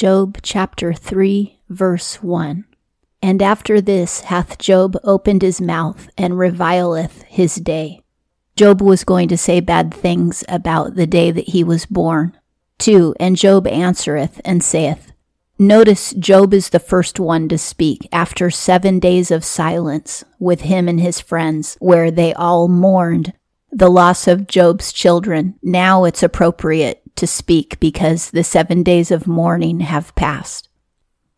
Job chapter 3, verse 1. And after this hath Job opened his mouth and revileth his day. Job was going to say bad things about the day that he was born. 2. And Job answereth and saith, Notice Job is the first one to speak after seven days of silence with him and his friends, where they all mourned the loss of Job's children. Now it's appropriate to speak because the seven days of mourning have passed.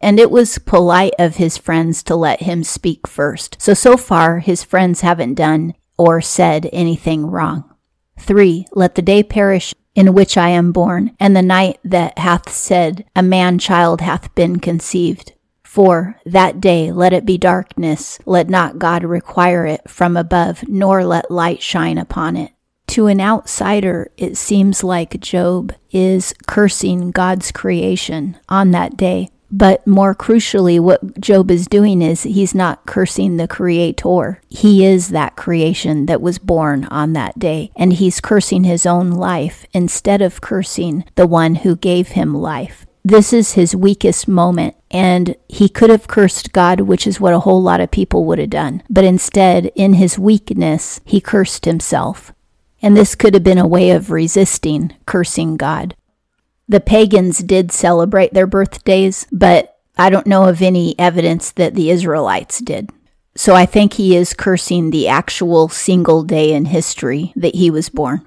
And it was polite of his friends to let him speak first. So, so far, his friends haven't done or said anything wrong. 3. Let the day perish in which I am born, and the night that hath said, A man child hath been conceived. For that day let it be darkness, let not God require it from above, nor let light shine upon it. To an outsider, it seems like Job is cursing God's creation on that day. But more crucially, what Job is doing is he's not cursing the creator. He is that creation that was born on that day. And he's cursing his own life instead of cursing the one who gave him life. This is his weakest moment, and he could have cursed God, which is what a whole lot of people would have done. But instead, in his weakness, he cursed himself. And this could have been a way of resisting cursing God. The pagans did celebrate their birthdays, but I don't know of any evidence that the Israelites did. So I think he is cursing the actual single day in history that he was born.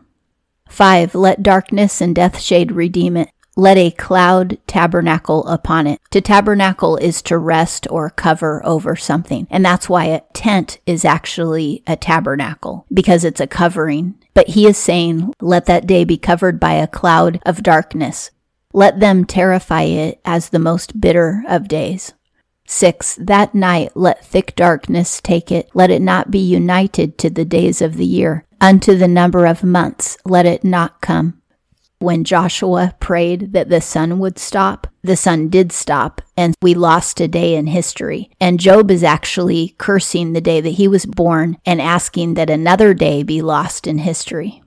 5. Let darkness and death shade redeem it. Let a cloud tabernacle upon it. To tabernacle is to rest or cover over something. And that's why a tent is actually a tabernacle, because it's a covering. But he is saying, let that day be covered by a cloud of darkness. Let them terrify it as the most bitter of days. 6. That night let thick darkness take it. Let it not be united to the days of the year. Unto the number of months let it not come. When Joshua prayed that the sun would stop, the sun did stop, and we lost a day in history. And Job is actually cursing the day that he was born and asking that another day be lost in history.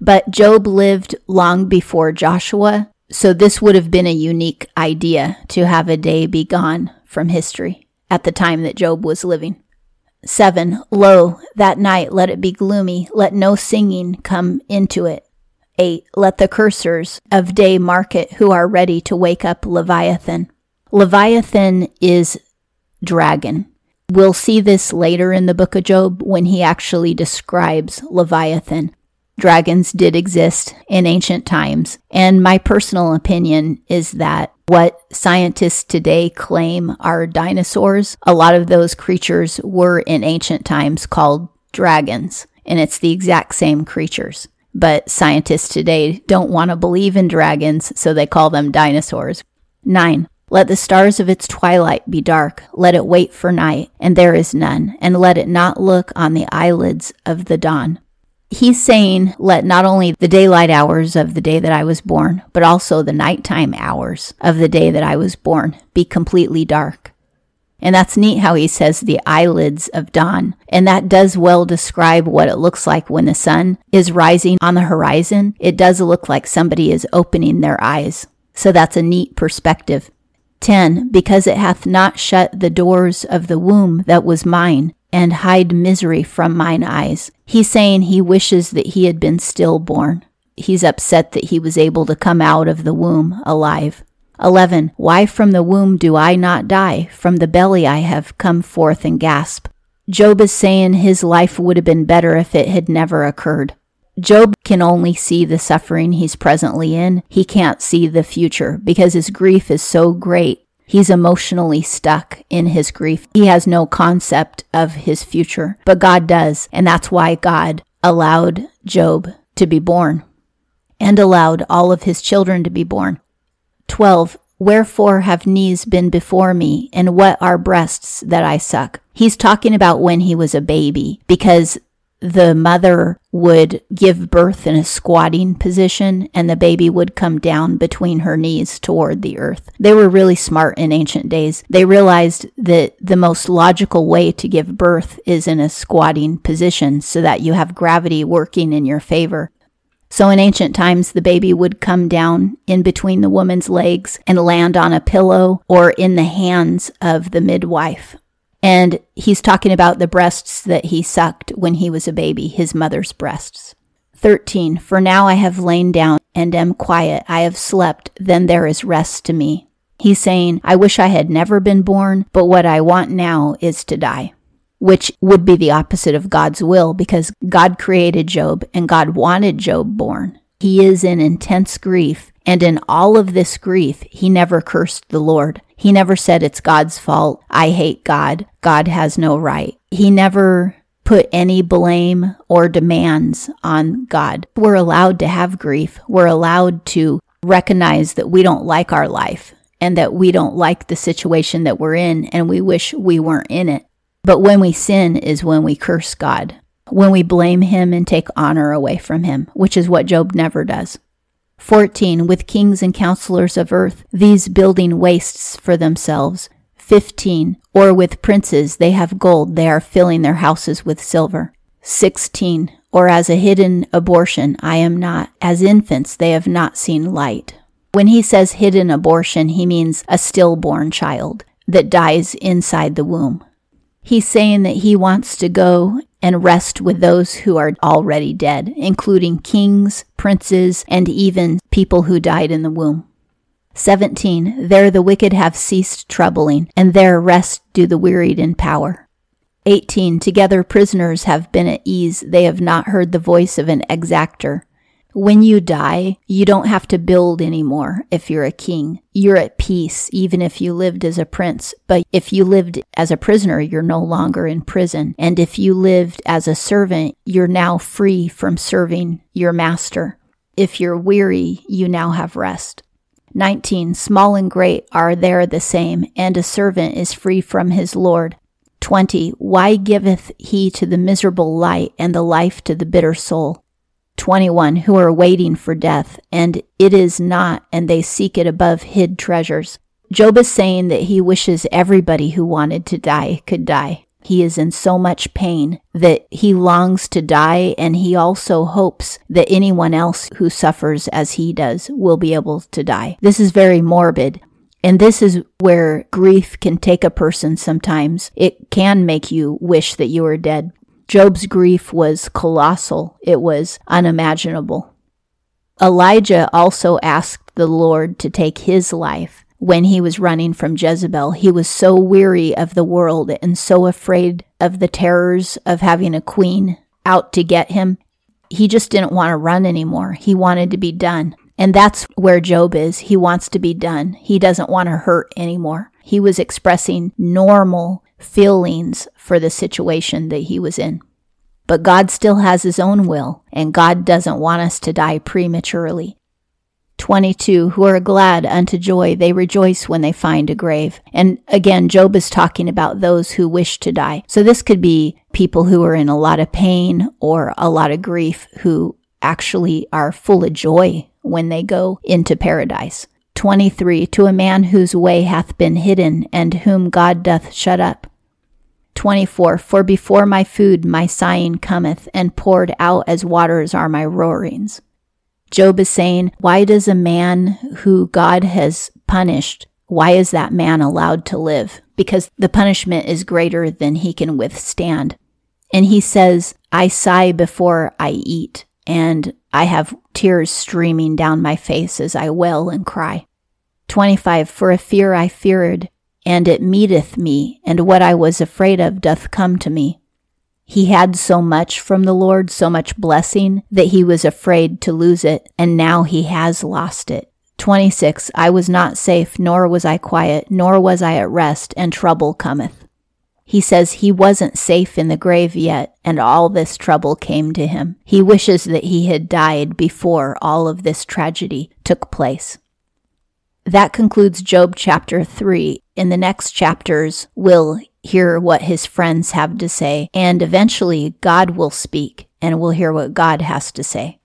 But Job lived long before Joshua, so this would have been a unique idea to have a day be gone from history at the time that Job was living. 7. Lo, that night let it be gloomy, let no singing come into it. 8. Let the cursers of day mark it who are ready to wake up Leviathan. Leviathan is dragon. We'll see this later in the book of Job when he actually describes Leviathan dragons did exist in ancient times. And my personal opinion is that what scientists today claim are dinosaurs, a lot of those creatures were in ancient times called dragons. And it's the exact same creatures. But scientists today don't want to believe in dragons, so they call them dinosaurs. 9. Let the stars of its twilight be dark. Let it wait for night, and there is none. And let it not look on the eyelids of the dawn he's saying, let not only the daylight hours of the day that I was born, but also the nighttime hours of the day that I was born be completely dark. And that's neat how he says the eyelids of dawn. And that does well describe what it looks like when the sun is rising on the horizon. It does look like somebody is opening their eyes. So that's a neat perspective. 10. Because it hath not shut the doors of the womb that was mine, and hide misery from mine eyes. He's saying he wishes that he had been stillborn. He's upset that he was able to come out of the womb alive. 11. Why from the womb do I not die? From the belly I have come forth and gasp. Job is saying his life would have been better if it had never occurred. Job can only see the suffering he's presently in. He can't see the future because his grief is so great He's emotionally stuck in his grief. He has no concept of his future, but God does. And that's why God allowed Job to be born and allowed all of his children to be born. 12. Wherefore have knees been before me, and what are breasts that I suck? He's talking about when he was a baby, because the mother would give birth in a squatting position and the baby would come down between her knees toward the earth. They were really smart in ancient days. They realized that the most logical way to give birth is in a squatting position so that you have gravity working in your favor. So in ancient times, the baby would come down in between the woman's legs and land on a pillow or in the hands of the midwife. And he's talking about the breasts that he sucked when he was a baby, his mother's breasts. 13. For now I have lain down and am quiet. I have slept. Then there is rest to me. He's saying, I wish I had never been born, but what I want now is to die which would be the opposite of God's will because God created Job and God wanted Job born. He is in intense grief, and in all of this grief, he never cursed the Lord. He never said it's God's fault. I hate God. God has no right. He never put any blame or demands on God. We're allowed to have grief. We're allowed to recognize that we don't like our life and that we don't like the situation that we're in and we wish we weren't in it. But when we sin is when we curse God, when we blame Him and take honor away from Him, which is what Job never does. 14. With kings and counselors of earth, these building wastes for themselves. 15. Or with princes, they have gold, they are filling their houses with silver. 16. Or as a hidden abortion, I am not. As infants, they have not seen light. When he says hidden abortion, he means a stillborn child that dies inside the womb. He's saying that he wants to go and rest with those who are already dead, including kings, princes, and even people who died in the womb. 17. There the wicked have ceased troubling, and there rest do the wearied in power. 18. Together prisoners have been at ease, they have not heard the voice of an exactor. When you die, you don't have to build anymore if you're a king. You're at peace, even if you lived as a prince. But if you lived as a prisoner, you're no longer in prison. And if you lived as a servant, you're now free from serving your master. If you're weary, you now have rest. 19. Small and great are there the same, and a servant is free from his Lord. 20. Why giveth he to the miserable light and the life to the bitter soul? 21 who are waiting for death, and it is not, and they seek it above hid treasures. Job is saying that he wishes everybody who wanted to die could die. He is in so much pain that he longs to die, and he also hopes that anyone else who suffers as he does will be able to die. This is very morbid. And this is where grief can take a person sometimes. It can make you wish that you were dead. Job's grief was colossal, it was unimaginable. Elijah also asked the Lord to take his life when he was running from Jezebel. He was so weary of the world and so afraid of the terrors of having a queen out to get him. He just didn't want to run anymore. He wanted to be done. And that's where Job is. He wants to be done. He doesn't want to hurt anymore. He was expressing normal feelings for the situation that he was in. But God still has his own will, and God doesn't want us to die prematurely. 22 Who are glad unto joy, they rejoice when they find a grave. And again, Job is talking about those who wish to die. So this could be people who are in a lot of pain or a lot of grief who actually are full of joy when they go into paradise. 23 To a man whose way hath been hidden, and whom God doth shut up. 24 For before my food my sighing cometh, and poured out as waters are my roarings. Job is saying, Why does a man who God has punished, why is that man allowed to live? Because the punishment is greater than he can withstand. And he says, I sigh before I eat, and I have tears streaming down my face as I wail and cry. 25 For a fear I feared, and it meeteth me, and what I was afraid of doth come to me. He had so much from the Lord, so much blessing, that he was afraid to lose it, and now he has lost it. 26. I was not safe, nor was I quiet, nor was I at rest, and trouble cometh. He says he wasn't safe in the grave yet, and all this trouble came to him. He wishes that he had died before all of this tragedy took place. That concludes Job chapter 3. In the next chapters, we'll hear what his friends have to say, and eventually God will speak and we'll hear what God has to say.